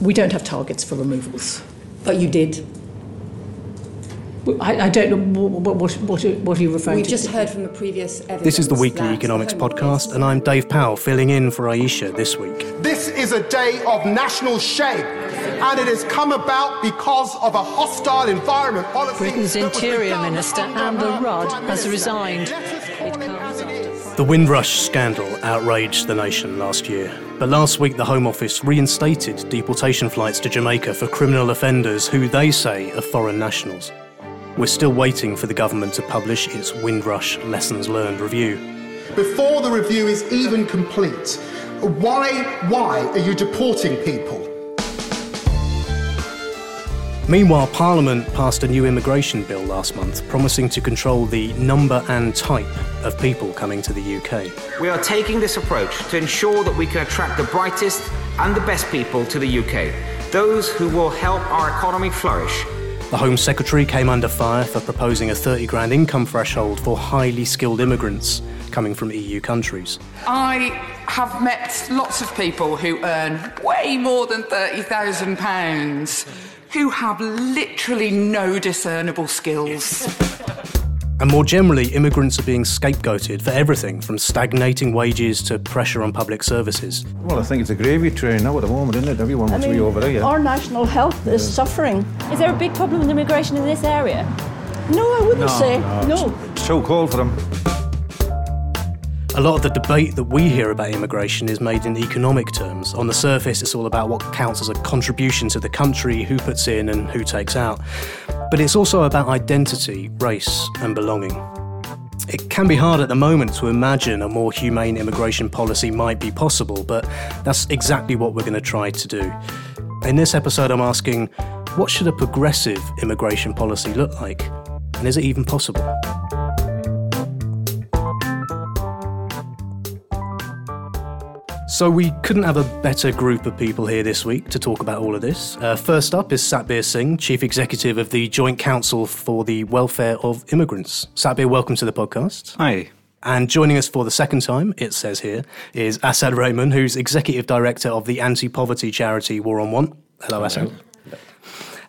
We don't have targets for removals, but you did. I, I don't know what, what, what, what are you referring to? We to. just heard from the previous evidence. This is the Weekly Economics Podcast, and I'm Dave Powell, filling in for Aisha this week. This is a day of national shame, and it has come about because of a hostile environment policy. Britain's Interior Minister, Amber her Rudd, has resigned. The Windrush scandal outraged the nation last year, but last week the Home Office reinstated deportation flights to Jamaica for criminal offenders who they say are foreign nationals. We're still waiting for the government to publish its Windrush Lessons Learned review. Before the review is even complete, why, why are you deporting people? Meanwhile, Parliament passed a new immigration bill last month promising to control the number and type of people coming to the UK. We are taking this approach to ensure that we can attract the brightest and the best people to the UK, those who will help our economy flourish. The Home Secretary came under fire for proposing a 30 grand income threshold for highly skilled immigrants coming from EU countries. I have met lots of people who earn way more than £30,000 who have literally no discernible skills. And more generally, immigrants are being scapegoated for everything from stagnating wages to pressure on public services. Well, I think it's a gravy train now at the moment, isn't it? Everyone wants to be over there. Our national health is suffering. Is there a big problem with immigration in this area? No, I wouldn't say. no, No. It's too cold for them. A lot of the debate that we hear about immigration is made in economic terms. On the surface, it's all about what counts as a contribution to the country, who puts in and who takes out. But it's also about identity, race, and belonging. It can be hard at the moment to imagine a more humane immigration policy might be possible, but that's exactly what we're going to try to do. In this episode, I'm asking what should a progressive immigration policy look like? And is it even possible? So we couldn't have a better group of people here this week to talk about all of this. Uh, first up is Satbir Singh, Chief Executive of the Joint Council for the Welfare of Immigrants. Satbir, welcome to the podcast. Hi. And joining us for the second time, it says here, is Asad Rehman, who's Executive Director of the anti-poverty charity War on Want. Hello, Asad.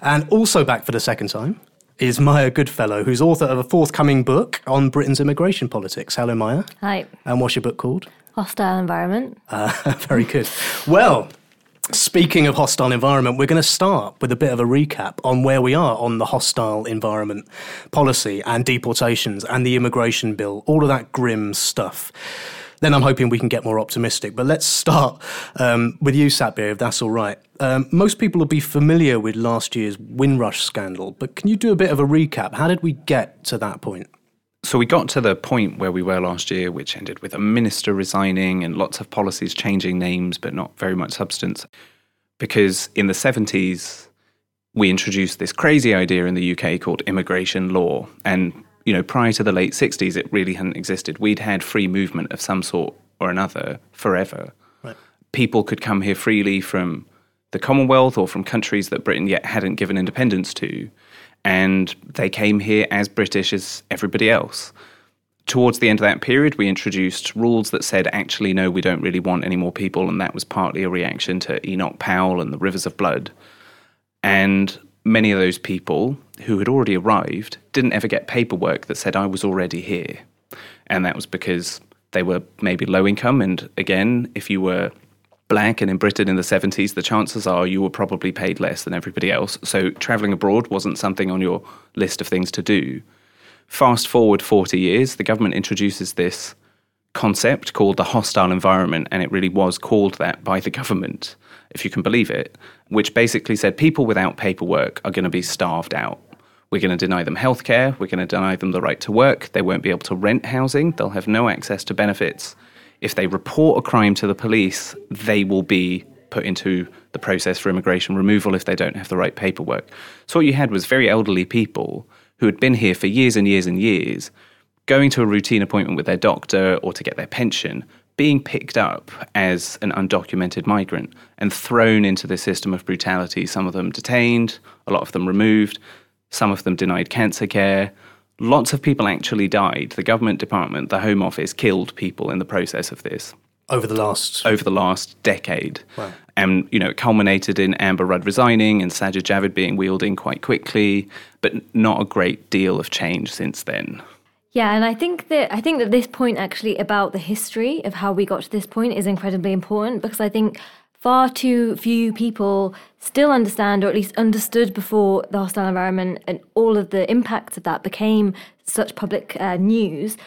And also back for the second time is Maya Goodfellow, who's author of a forthcoming book on Britain's immigration politics. Hello, Maya. Hi. And what's your book called? Hostile environment. Uh, very good. Well, speaking of hostile environment, we're going to start with a bit of a recap on where we are on the hostile environment policy and deportations and the immigration bill, all of that grim stuff. Then I'm hoping we can get more optimistic. But let's start um, with you, Satbir, if that's all right. Um, most people will be familiar with last year's Windrush scandal, but can you do a bit of a recap? How did we get to that point? So we got to the point where we were last year, which ended with a minister resigning and lots of policies changing names, but not very much substance. Because in the 70s, we introduced this crazy idea in the UK called immigration law. And, you know, prior to the late 60s, it really hadn't existed. We'd had free movement of some sort or another forever. Right. People could come here freely from the Commonwealth or from countries that Britain yet hadn't given independence to. And they came here as British as everybody else. Towards the end of that period, we introduced rules that said, actually, no, we don't really want any more people. And that was partly a reaction to Enoch Powell and the Rivers of Blood. And many of those people who had already arrived didn't ever get paperwork that said, I was already here. And that was because they were maybe low income. And again, if you were black and in Britain in the 70s, the chances are you were probably paid less than everybody else. So traveling abroad wasn't something on your list of things to do. Fast forward 40 years, the government introduces this concept called the hostile environment, and it really was called that by the government, if you can believe it, which basically said people without paperwork are going to be starved out. We're going to deny them healthcare, we're going to deny them the right to work, they won't be able to rent housing, they'll have no access to benefits. If they report a crime to the police, they will be put into the process for immigration removal if they don't have the right paperwork. So, what you had was very elderly people who had been here for years and years and years, going to a routine appointment with their doctor or to get their pension, being picked up as an undocumented migrant and thrown into the system of brutality. Some of them detained, a lot of them removed, some of them denied cancer care. Lots of people actually died. The government department, the Home Office, killed people in the process of this Over the last. over the last decade. And, you know, it culminated in Amber Rudd resigning and Sajid Javid being wheeled in quite quickly, but not a great deal of change since then. Yeah, and I think that I think that this point actually about the history of how we got to this point is incredibly important because I think far too few people still understand or at least understood before the hostile environment and all of the impacts of that became such public uh, news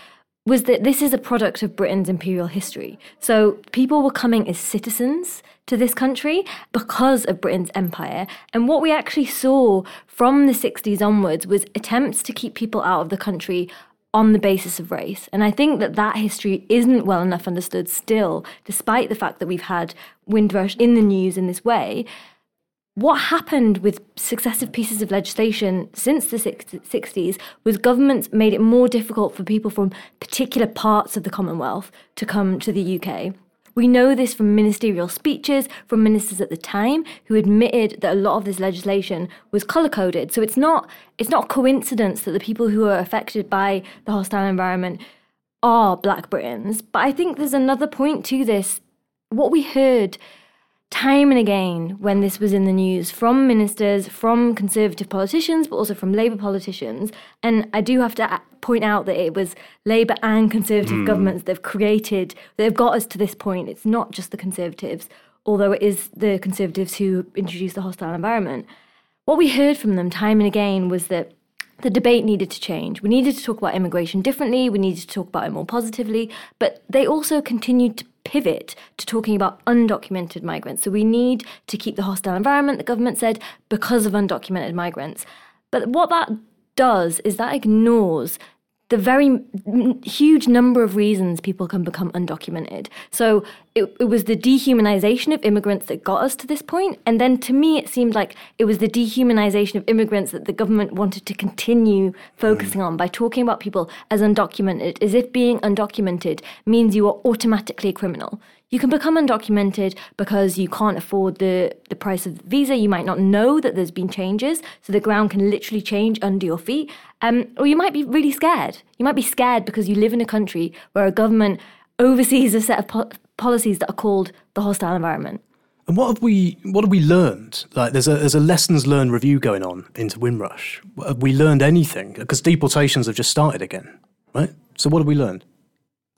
was that this is a product of Britain's imperial history. So people were coming as citizens to this country because of Britain's empire. And what we actually saw from the 60s onwards was attempts to keep people out of the country on the basis of race. And I think that that history isn't well enough understood still, despite the fact that we've had Windrush in the news in this way. What happened with successive pieces of legislation since the 60s was governments made it more difficult for people from particular parts of the Commonwealth to come to the UK. We know this from ministerial speeches from ministers at the time who admitted that a lot of this legislation was color coded. So it's not it's not coincidence that the people who are affected by the hostile environment are black Britons. But I think there's another point to this. What we heard time and again when this was in the news from ministers, from conservative politicians, but also from Labour politicians. And I do have to point out that it was Labour and conservative mm. governments that have created, that have got us to this point. It's not just the conservatives, although it is the conservatives who introduced the hostile environment. What we heard from them time and again was that the debate needed to change. We needed to talk about immigration differently. We needed to talk about it more positively. But they also continued to pivot to talking about undocumented migrants. So we need to keep the hostile environment, the government said, because of undocumented migrants. But what that does is that ignores the very huge number of reasons people can become undocumented. So it, it was the dehumanization of immigrants that got us to this point. And then to me, it seemed like it was the dehumanization of immigrants that the government wanted to continue focusing on by talking about people as undocumented, as if being undocumented means you are automatically a criminal. You can become undocumented because you can't afford the, the price of the visa. You might not know that there's been changes, so the ground can literally change under your feet. Um, or you might be really scared. You might be scared because you live in a country where a government oversees a set of po- policies that are called the hostile environment. And what have we what have we learned? Like there's a there's a lessons learned review going on into Windrush. Have we learned anything? Because deportations have just started again, right? So what have we learned?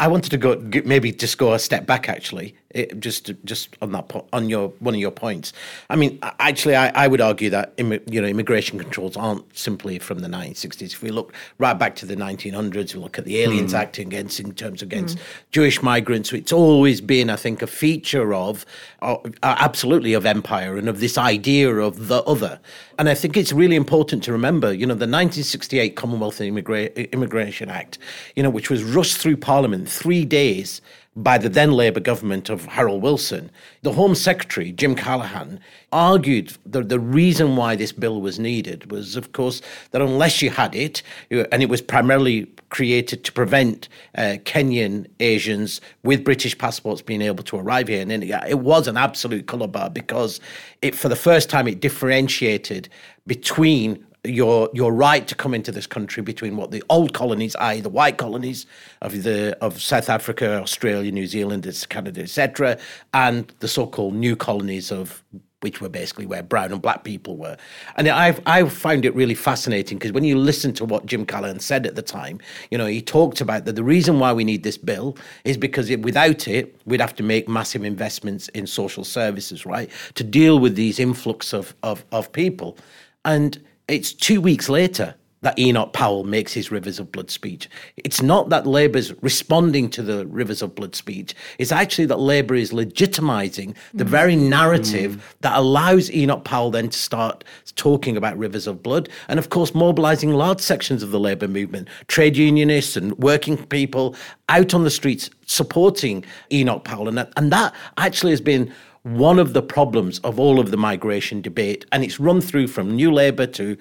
I wanted to go maybe just go a step back actually, it, just just on that on your one of your points. I mean, actually, I, I would argue that you know immigration controls aren't simply from the 1960s. If we look right back to the 1900s, we look at the Aliens mm. Act against in terms against mm. Jewish migrants. It's always been, I think, a feature of uh, absolutely of empire and of this idea of the other. And I think it's really important to remember, you know, the 1968 Commonwealth Immigra- Immigration Act, you know, which was rushed through Parliament three days by the then Labour government of Harold Wilson. The Home Secretary, Jim Callaghan, argued that the reason why this bill was needed was, of course, that unless you had it, and it was primarily created to prevent uh, Kenyan Asians with British passports being able to arrive here. And it was an absolute colour bar because it, for the first time, it differentiated between your your right to come into this country between what the old colonies, i.e., the white colonies of the of South Africa, Australia, New Zealand, Canada, etc., and the so-called new colonies of which were basically where brown and black people were. And I've I found it really fascinating because when you listen to what Jim Callaghan said at the time, you know, he talked about that the reason why we need this bill is because it, without it, we'd have to make massive investments in social services, right, to deal with these influx of of, of people. And it's two weeks later that Enoch Powell makes his Rivers of Blood speech. It's not that Labour's responding to the Rivers of Blood speech. It's actually that Labour is legitimising the very narrative mm. that allows Enoch Powell then to start talking about Rivers of Blood and, of course, mobilising large sections of the Labour movement, trade unionists and working people out on the streets supporting Enoch Powell. And that, and that actually has been one of the problems of all of the migration debate. And it's run through from New Labour to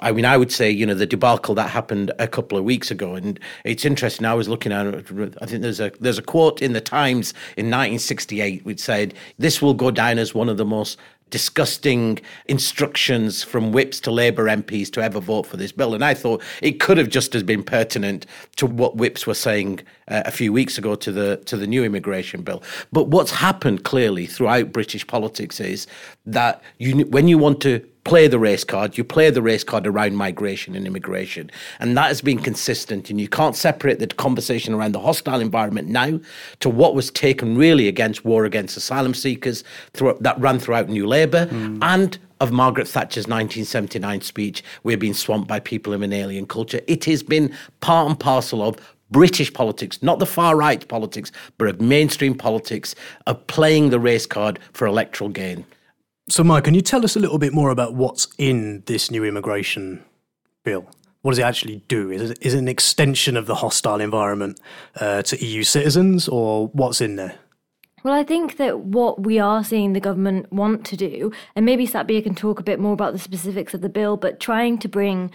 I mean, I would say, you know, the debacle that happened a couple of weeks ago, and it's interesting. I was looking at, I think there's a there's a quote in the Times in 1968 which said, "This will go down as one of the most disgusting instructions from whips to Labour MPs to ever vote for this bill. And I thought it could have just as been pertinent to what whips were saying uh, a few weeks ago to the to the new immigration bill. But what's happened clearly throughout British politics is that you when you want to play the race card. You play the race card around migration and immigration. And that has been consistent. And you can't separate the conversation around the hostile environment now to what was taken really against war against asylum seekers that ran throughout New Labour mm. and of Margaret Thatcher's 1979 speech, we're being swamped by people of an alien culture. It has been part and parcel of British politics, not the far right politics, but of mainstream politics, of playing the race card for electoral gain. So, Maya, can you tell us a little bit more about what's in this new immigration bill? What does it actually do? Is it, is it an extension of the hostile environment uh, to EU citizens, or what's in there? Well, I think that what we are seeing the government want to do, and maybe Satbir can talk a bit more about the specifics of the bill, but trying to bring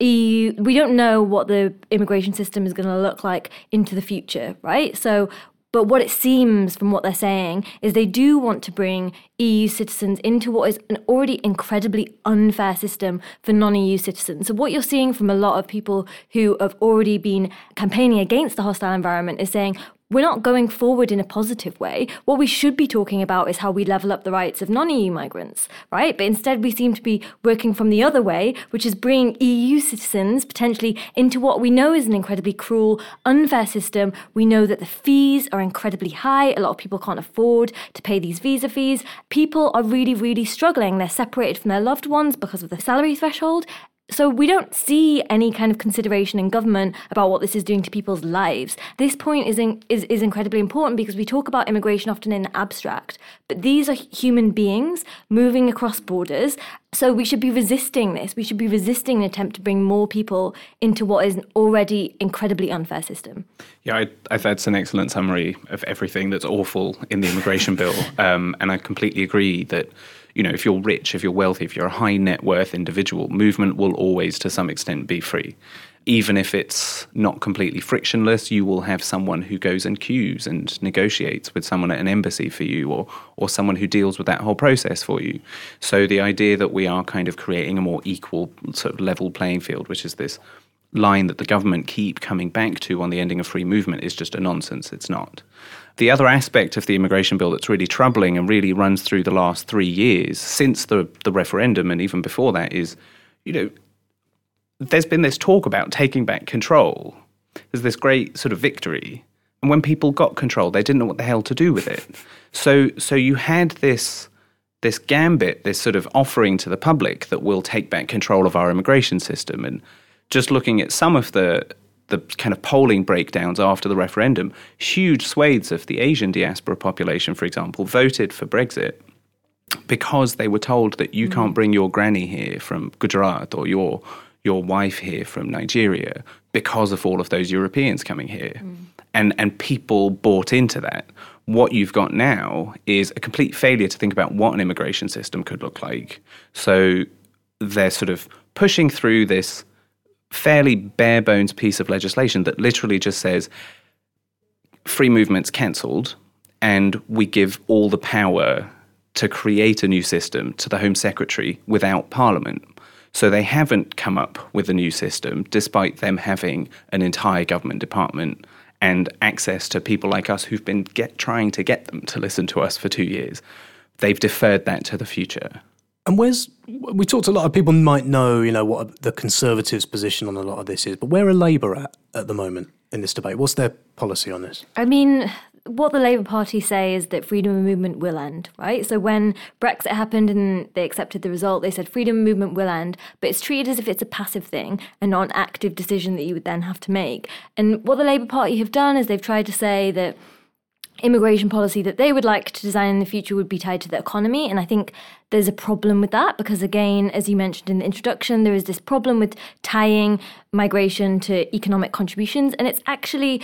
EU, we don't know what the immigration system is going to look like into the future, right? So but what it seems from what they're saying is they do want to bring EU citizens into what is an already incredibly unfair system for non EU citizens. So, what you're seeing from a lot of people who have already been campaigning against the hostile environment is saying, we're not going forward in a positive way. What we should be talking about is how we level up the rights of non EU migrants, right? But instead, we seem to be working from the other way, which is bringing EU citizens potentially into what we know is an incredibly cruel, unfair system. We know that the fees are incredibly high. A lot of people can't afford to pay these visa fees. People are really, really struggling. They're separated from their loved ones because of the salary threshold. So we don't see any kind of consideration in government about what this is doing to people's lives. This point is, in, is, is incredibly important because we talk about immigration often in abstract, but these are human beings moving across borders. So we should be resisting this. We should be resisting an attempt to bring more people into what is an already incredibly unfair system. Yeah, I, I, that's an excellent summary of everything that's awful in the immigration bill, um, and I completely agree that you know, if you're rich, if you're wealthy, if you're a high net worth individual, movement will always, to some extent, be free. Even if it's not completely frictionless, you will have someone who goes and queues and negotiates with someone at an embassy for you or, or someone who deals with that whole process for you. So the idea that we are kind of creating a more equal, sort of level playing field, which is this line that the government keep coming back to on the ending of free movement, is just a nonsense. It's not. The other aspect of the immigration bill that's really troubling and really runs through the last three years since the, the referendum and even before that is, you know, there's been this talk about taking back control. There's this great sort of victory. And when people got control, they didn't know what the hell to do with it. So so you had this this gambit, this sort of offering to the public that we'll take back control of our immigration system. And just looking at some of the the kind of polling breakdowns after the referendum, huge swathes of the Asian diaspora population, for example, voted for Brexit because they were told that you mm. can't bring your granny here from Gujarat or your your wife here from Nigeria because of all of those Europeans coming here. Mm. And and people bought into that. What you've got now is a complete failure to think about what an immigration system could look like. So they're sort of pushing through this fairly bare bones piece of legislation that literally just says free movement's cancelled and we give all the power to create a new system to the Home Secretary without Parliament. So they haven't come up with a new system, despite them having an entire government department and access to people like us who've been get, trying to get them to listen to us for two years. They've deferred that to the future. And where's we talked a lot of people might know, you know, what the Conservatives' position on a lot of this is, but where are Labour at at the moment in this debate? What's their policy on this? I mean, what the Labour Party say is that freedom of movement will end, right? So when Brexit happened and they accepted the result, they said freedom of movement will end, but it's treated as if it's a passive thing and not an active decision that you would then have to make. And what the Labour Party have done is they've tried to say that immigration policy that they would like to design in the future would be tied to the economy. And I think there's a problem with that because, again, as you mentioned in the introduction, there is this problem with tying migration to economic contributions. And it's actually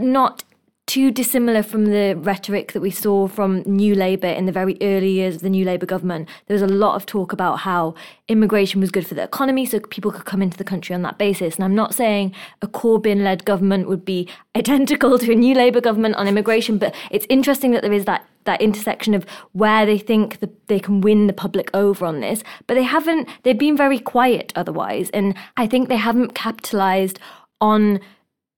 not too dissimilar from the rhetoric that we saw from New Labour in the very early years of the New Labour government. There was a lot of talk about how immigration was good for the economy, so people could come into the country on that basis. And I'm not saying a Corbyn led government would be identical to a New Labour government on immigration, but it's interesting that there is that that intersection of where they think the, they can win the public over on this, but they haven't. They've been very quiet otherwise, and I think they haven't capitalized on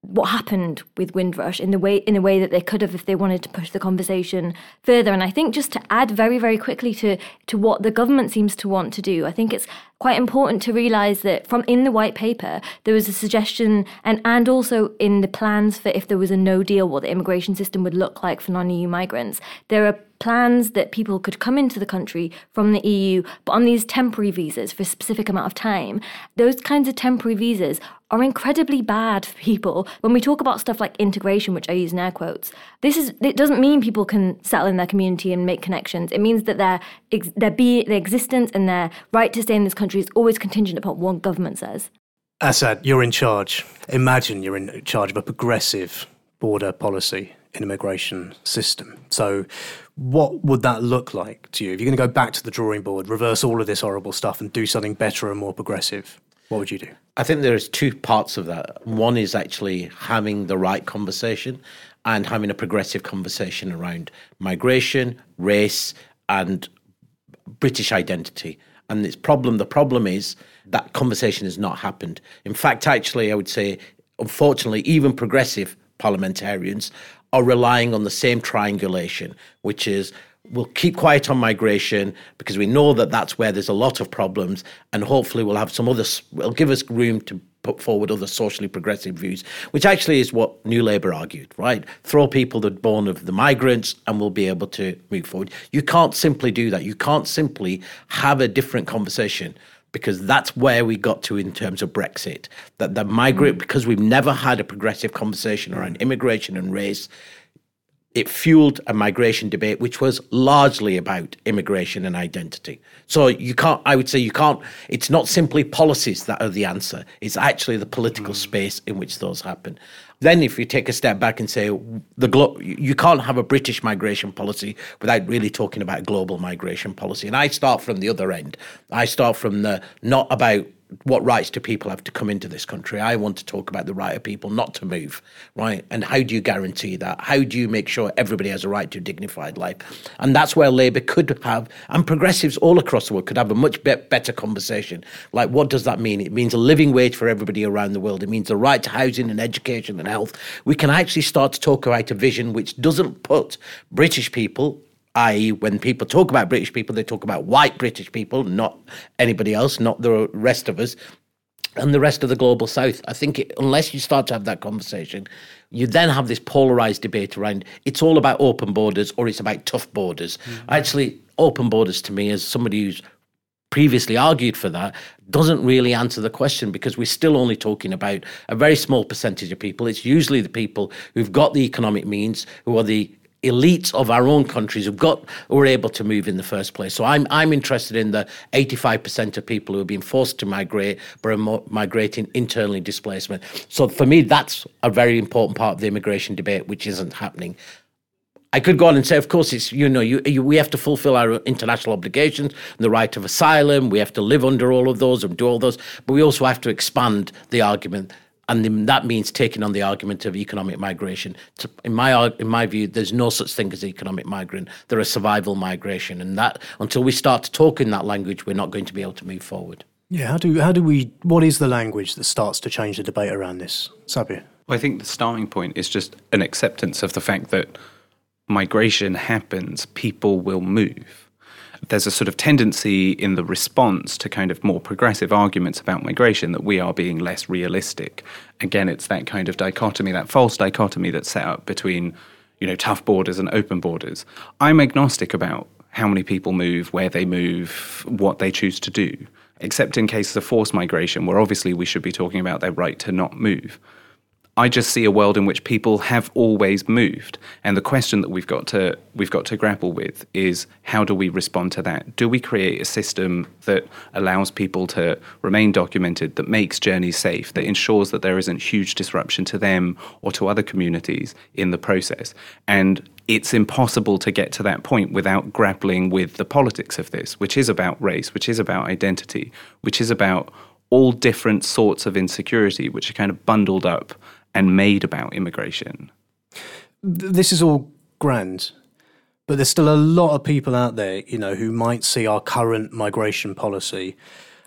what happened with Windrush in the way in a way that they could have if they wanted to push the conversation further. And I think just to add very very quickly to to what the government seems to want to do, I think it's quite important to realise that from in the white paper there was a suggestion and and also in the plans for if there was a no deal what the immigration system would look like for non-EU migrants. There are plans that people could come into the country from the EU, but on these temporary visas for a specific amount of time. Those kinds of temporary visas are incredibly bad for people. When we talk about stuff like integration, which I use in air quotes, this is it doesn't mean people can settle in their community and make connections. It means that their their be their existence and their right to stay in this country is always contingent upon what government says. Asad, you're in charge. Imagine you're in charge of a progressive border policy and immigration system. So, what would that look like to you? If you're going to go back to the drawing board, reverse all of this horrible stuff, and do something better and more progressive, what would you do? I think there's two parts of that. One is actually having the right conversation and having a progressive conversation around migration, race, and British identity. And its problem, the problem is that conversation has not happened. In fact, actually, I would say, unfortunately, even progressive parliamentarians are relying on the same triangulation, which is we'll keep quiet on migration because we know that that's where there's a lot of problems, and hopefully we'll have some other, will give us room to put forward other socially progressive views, which actually is what New Labour argued, right? Throw people the born of the migrants and we'll be able to move forward. You can't simply do that. You can't simply have a different conversation because that's where we got to in terms of Brexit. That the migrant, mm. because we've never had a progressive conversation around immigration and race, it fueled a migration debate which was largely about immigration and identity. So you can't, I would say, you can't, it's not simply policies that are the answer, it's actually the political mm. space in which those happen. Then, if you take a step back and say the glo- you can't have a British migration policy without really talking about global migration policy, and I start from the other end. I start from the not about what rights do people have to come into this country? I want to talk about the right of people not to move, right? And how do you guarantee that? How do you make sure everybody has a right to a dignified life? And that's where Labour could have, and progressives all across the world could have a much be- better conversation. Like, what does that mean? It means a living wage for everybody around the world. It means the right to housing and education and health. We can actually start to talk about a vision which doesn't put British people i.e., when people talk about British people, they talk about white British people, not anybody else, not the rest of us, and the rest of the global south. I think it, unless you start to have that conversation, you then have this polarized debate around it's all about open borders or it's about tough borders. Mm-hmm. Actually, open borders to me, as somebody who's previously argued for that doesn't really answer the question because we're still only talking about a very small percentage of people. It's usually the people who've got the economic means, who are the elites of our own countries who've got who are able to move in the first place. So I'm I'm interested in the 85% of people who have been forced to migrate but are migrating internally displacement. So for me, that's a very important part of the immigration debate, which isn't happening. I could go on and say, of course, it's you know, you, you, we have to fulfil our international obligations, the right of asylum. We have to live under all of those and do all those, but we also have to expand the argument and that means taking on the argument of economic migration. In my in my view, there's no such thing as economic migrant. There is survival migration, and that until we start to talk in that language, we're not going to be able to move forward. Yeah, how do how do we? What is the language that starts to change the debate around this, Satbir? Well, I think the starting point is just an acceptance of the fact that migration happens. People will move there's a sort of tendency in the response to kind of more progressive arguments about migration that we are being less realistic. Again, it's that kind of dichotomy, that false dichotomy that's set up between, you know, tough borders and open borders. I'm agnostic about how many people move, where they move, what they choose to do, except in cases of forced migration, where obviously we should be talking about their right to not move. I just see a world in which people have always moved. And the question that we've got to we've got to grapple with is how do we respond to that? Do we create a system that allows people to remain documented, that makes journeys safe, that ensures that there isn't huge disruption to them or to other communities in the process? And it's impossible to get to that point without grappling with the politics of this, which is about race, which is about identity, which is about all different sorts of insecurity, which are kind of bundled up and made about immigration. This is all grand, But there's still a lot of people out there, you know, who might see our current migration policy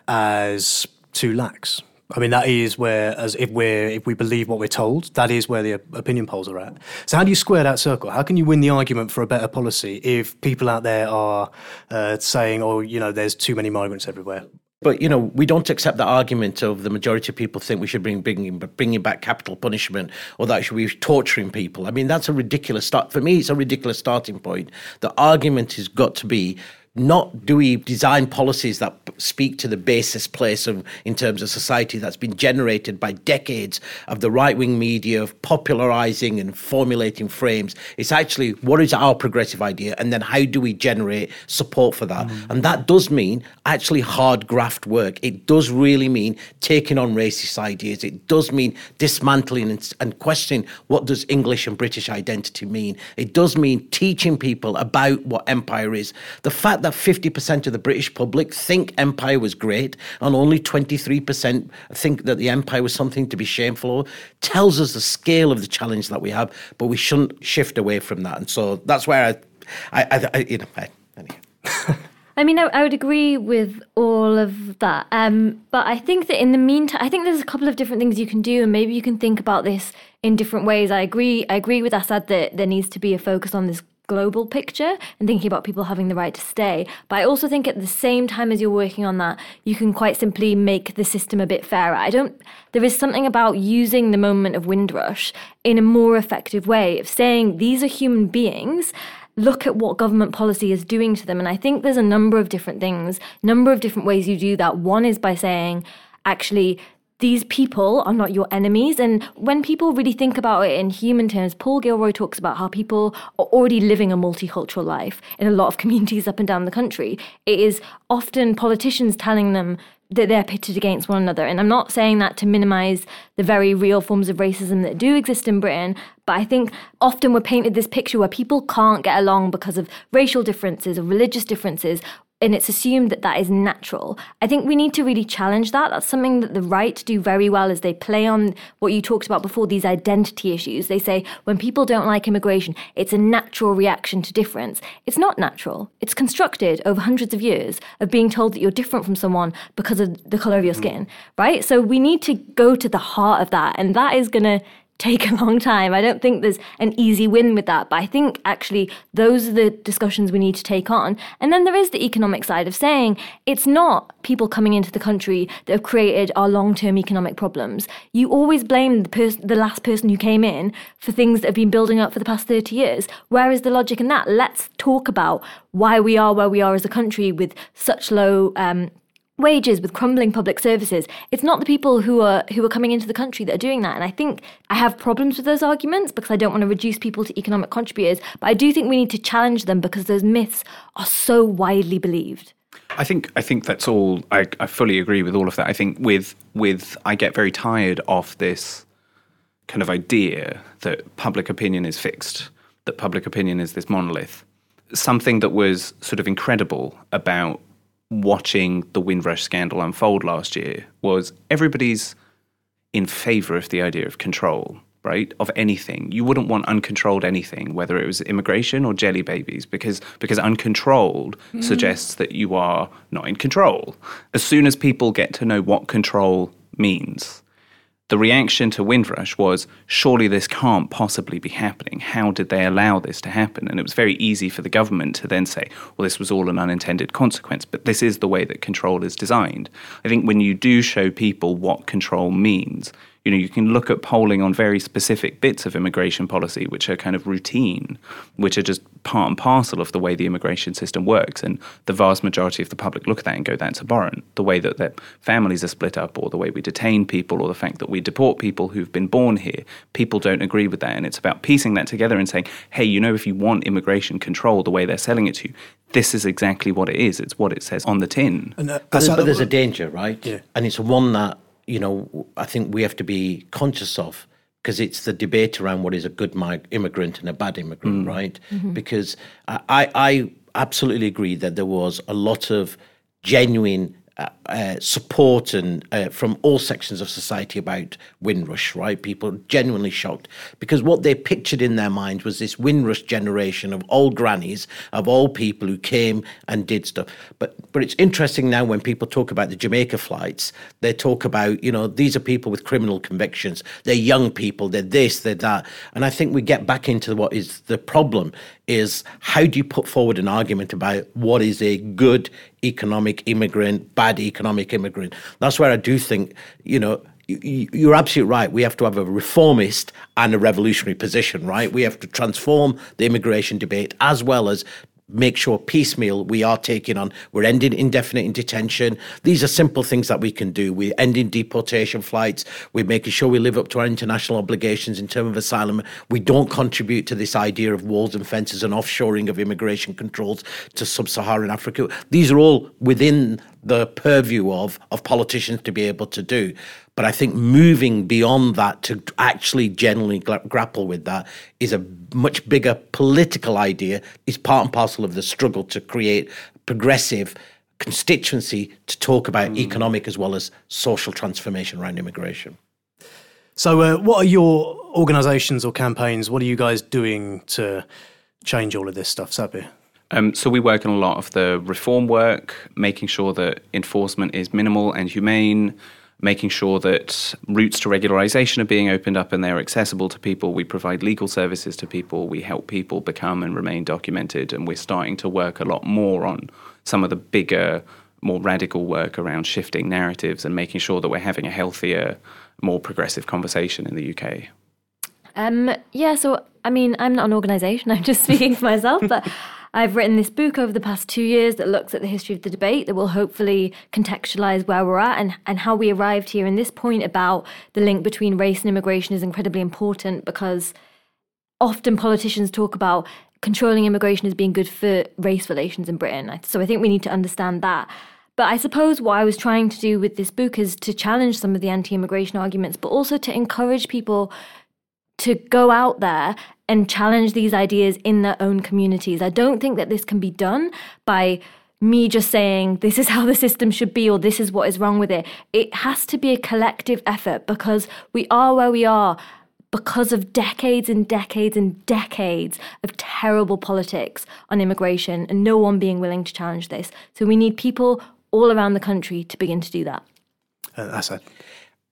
as too lax. I mean, that is where, as if we're if we believe what we're told, that is where the opinion polls are at. So, how do you square that circle? How can you win the argument for a better policy if people out there are uh, saying, "Oh, you know, there's too many migrants everywhere"? But you know, we don't accept the argument of the majority of people think we should bring bringing bringing back capital punishment or that should be torturing people. I mean, that's a ridiculous start. For me, it's a ridiculous starting point. The argument has got to be not do we design policies that speak to the basis place of in terms of society that's been generated by decades of the right wing media of popularizing and formulating frames? It's actually what is our progressive idea? And then how do we generate support for that? Mm. and that does mean actually hard graft work. It does really mean taking on racist ideas. It does mean dismantling and, and questioning what does english and british identity mean? It does mean teaching people about what empire is. The fact that that 50% of the British public think empire was great and only 23% think that the empire was something to be shameful of tells us the scale of the challenge that we have, but we shouldn't shift away from that. And so that's where I, I, I, I you know, I, anyway. I mean, I, I, would agree with all of that. Um, but I think that in the meantime, I think there's a couple of different things you can do, and maybe you can think about this in different ways. I agree. I agree with Assad that there needs to be a focus on this global picture and thinking about people having the right to stay. But I also think at the same time as you're working on that, you can quite simply make the system a bit fairer. I don't, there is something about using the moment of Windrush in a more effective way of saying these are human beings look at what government policy is doing to them and i think there's a number of different things number of different ways you do that one is by saying actually these people are not your enemies. And when people really think about it in human terms, Paul Gilroy talks about how people are already living a multicultural life in a lot of communities up and down the country. It is often politicians telling them that they're pitted against one another. And I'm not saying that to minimize the very real forms of racism that do exist in Britain, but I think often we're painted this picture where people can't get along because of racial differences or religious differences and it's assumed that that is natural. I think we need to really challenge that. That's something that the right do very well as they play on what you talked about before, these identity issues. They say when people don't like immigration, it's a natural reaction to difference. It's not natural. It's constructed over hundreds of years of being told that you're different from someone because of the color of your skin, right? So we need to go to the heart of that. And that is going to take a long time. I don't think there's an easy win with that, but I think actually those are the discussions we need to take on. And then there is the economic side of saying it's not people coming into the country that have created our long-term economic problems. You always blame the pers- the last person who came in for things that have been building up for the past 30 years. Where is the logic in that? Let's talk about why we are where we are as a country with such low um, wages with crumbling public services it's not the people who are who are coming into the country that are doing that and i think i have problems with those arguments because i don't want to reduce people to economic contributors but i do think we need to challenge them because those myths are so widely believed I think I think that's all. I, I fully agree with all of that. I think with with I get very tired of this kind of idea that public opinion is fixed, that public opinion is this monolith. Something that was sort of incredible about watching the Windrush scandal unfold last year was everybody's in favor of the idea of control, right? Of anything. You wouldn't want uncontrolled anything, whether it was immigration or jelly babies, because because uncontrolled mm. suggests that you are not in control. As soon as people get to know what control means, the reaction to Windrush was, surely this can't possibly be happening. How did they allow this to happen? And it was very easy for the government to then say, well, this was all an unintended consequence, but this is the way that control is designed. I think when you do show people what control means, you know, you can look at polling on very specific bits of immigration policy, which are kind of routine, which are just part and parcel of the way the immigration system works. And the vast majority of the public look at that and go, that's abhorrent. The way that their families are split up, or the way we detain people, or the fact that we deport people who've been born here, people don't agree with that. And it's about piecing that together and saying, hey, you know, if you want immigration control the way they're selling it to you, this is exactly what it is. It's what it says on the tin. And, uh, but, but there's a danger, right? Yeah. And it's one that you know, I think we have to be conscious of because it's the debate around what is a good mig- immigrant and a bad immigrant, mm. right? Mm-hmm. Because I, I absolutely agree that there was a lot of genuine uh, uh, support and uh, from all sections of society about Windrush. Right, people genuinely shocked because what they pictured in their minds was this Windrush generation of old grannies, of old people who came and did stuff. But but it's interesting now when people talk about the Jamaica flights, they talk about you know these are people with criminal convictions. They're young people. They're this. They're that. And I think we get back into what is the problem is how do you put forward an argument about what is a good economic immigrant, bad economic immigrant? That's where I do think, you know, you're absolutely right. We have to have a reformist and a revolutionary position, right? We have to transform the immigration debate as well as make sure piecemeal we are taking on. We're ending indefinite in detention. These are simple things that we can do. We're ending deportation flights. We're making sure we live up to our international obligations in terms of asylum. We don't contribute to this idea of walls and fences and offshoring of immigration controls to sub-Saharan Africa. These are all within the purview of of politicians to be able to do. But I think moving beyond that to actually genuinely gra- grapple with that is a much bigger political idea, is part and parcel of the struggle to create progressive constituency to talk about mm. economic as well as social transformation around immigration. So, uh, what are your organisations or campaigns? What are you guys doing to change all of this stuff, Satbir? Um, so we work on a lot of the reform work, making sure that enforcement is minimal and humane, making sure that routes to regularization are being opened up and they're accessible to people. We provide legal services to people. We help people become and remain documented. And we're starting to work a lot more on some of the bigger, more radical work around shifting narratives and making sure that we're having a healthier, more progressive conversation in the UK. Um, yeah, so I mean, I'm not an organisation, I'm just speaking for myself, but I've written this book over the past two years that looks at the history of the debate that will hopefully contextualize where we're at and, and how we arrived here. And this point about the link between race and immigration is incredibly important because often politicians talk about controlling immigration as being good for race relations in Britain. So I think we need to understand that. But I suppose what I was trying to do with this book is to challenge some of the anti immigration arguments, but also to encourage people to go out there and challenge these ideas in their own communities. I don't think that this can be done by me just saying this is how the system should be or this is what is wrong with it. It has to be a collective effort because we are where we are because of decades and decades and decades of terrible politics on immigration and no one being willing to challenge this. So we need people all around the country to begin to do that. Uh, that's it.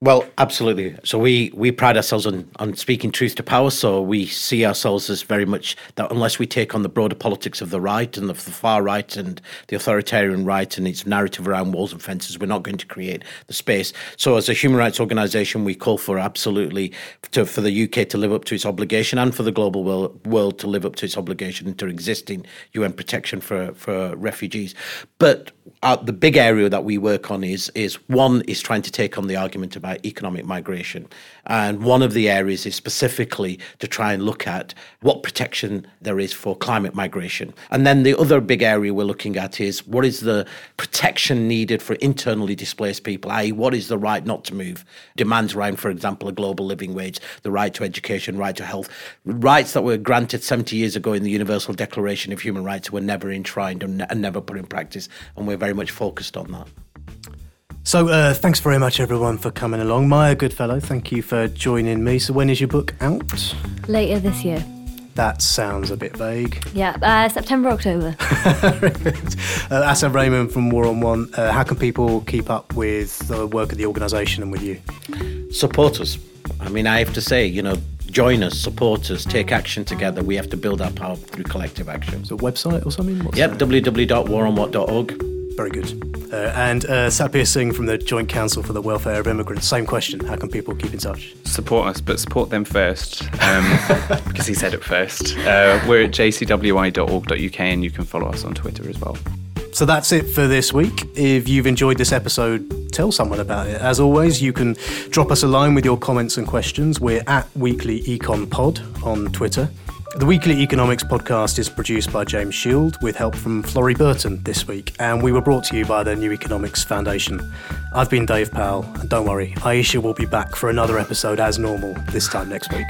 Well, absolutely. So we we pride ourselves on on speaking truth to power. So we see ourselves as very much that unless we take on the broader politics of the right and of the far right and the authoritarian right and its narrative around walls and fences, we're not going to create the space. So as a human rights organisation, we call for absolutely to, for the UK to live up to its obligation and for the global world, world to live up to its obligation to existing UN protection for for refugees. But uh, the big area that we work on is is one is trying to take on the argument of economic migration. And one of the areas is specifically to try and look at what protection there is for climate migration. And then the other big area we're looking at is what is the protection needed for internally displaced people, i.e., what is the right not to move? Demands around, for example, a global living wage, the right to education, right to health, rights that were granted 70 years ago in the Universal Declaration of Human Rights were never enshrined and, and never put in practice. And we're very much focused on that. So, uh, thanks very much, everyone, for coming along. Maya Goodfellow, thank you for joining me. So, when is your book out? Later this year. That sounds a bit vague. Yeah, uh, September, October. uh, Asad Rehman from War on Want. Uh, how can people keep up with the work of the organisation and with you? Support us. I mean, I have to say, you know, join us, support us, take action together. We have to build our power through collective action. So, website or something? What's yep, www.waronwant.org. Very good. Uh, and uh, Satbir Singh from the Joint Council for the Welfare of Immigrants. Same question. How can people keep in touch? Support us, but support them first, um, because he said it first. Uh, we're at jcwi.org.uk and you can follow us on Twitter as well. So that's it for this week. If you've enjoyed this episode, tell someone about it. As always, you can drop us a line with your comments and questions. We're at Weekly Econ Pod on Twitter. The Weekly Economics podcast is produced by James Shield with help from Florrie Burton this week, and we were brought to you by the New Economics Foundation. I've been Dave Powell, and don't worry, Aisha will be back for another episode as normal this time next week.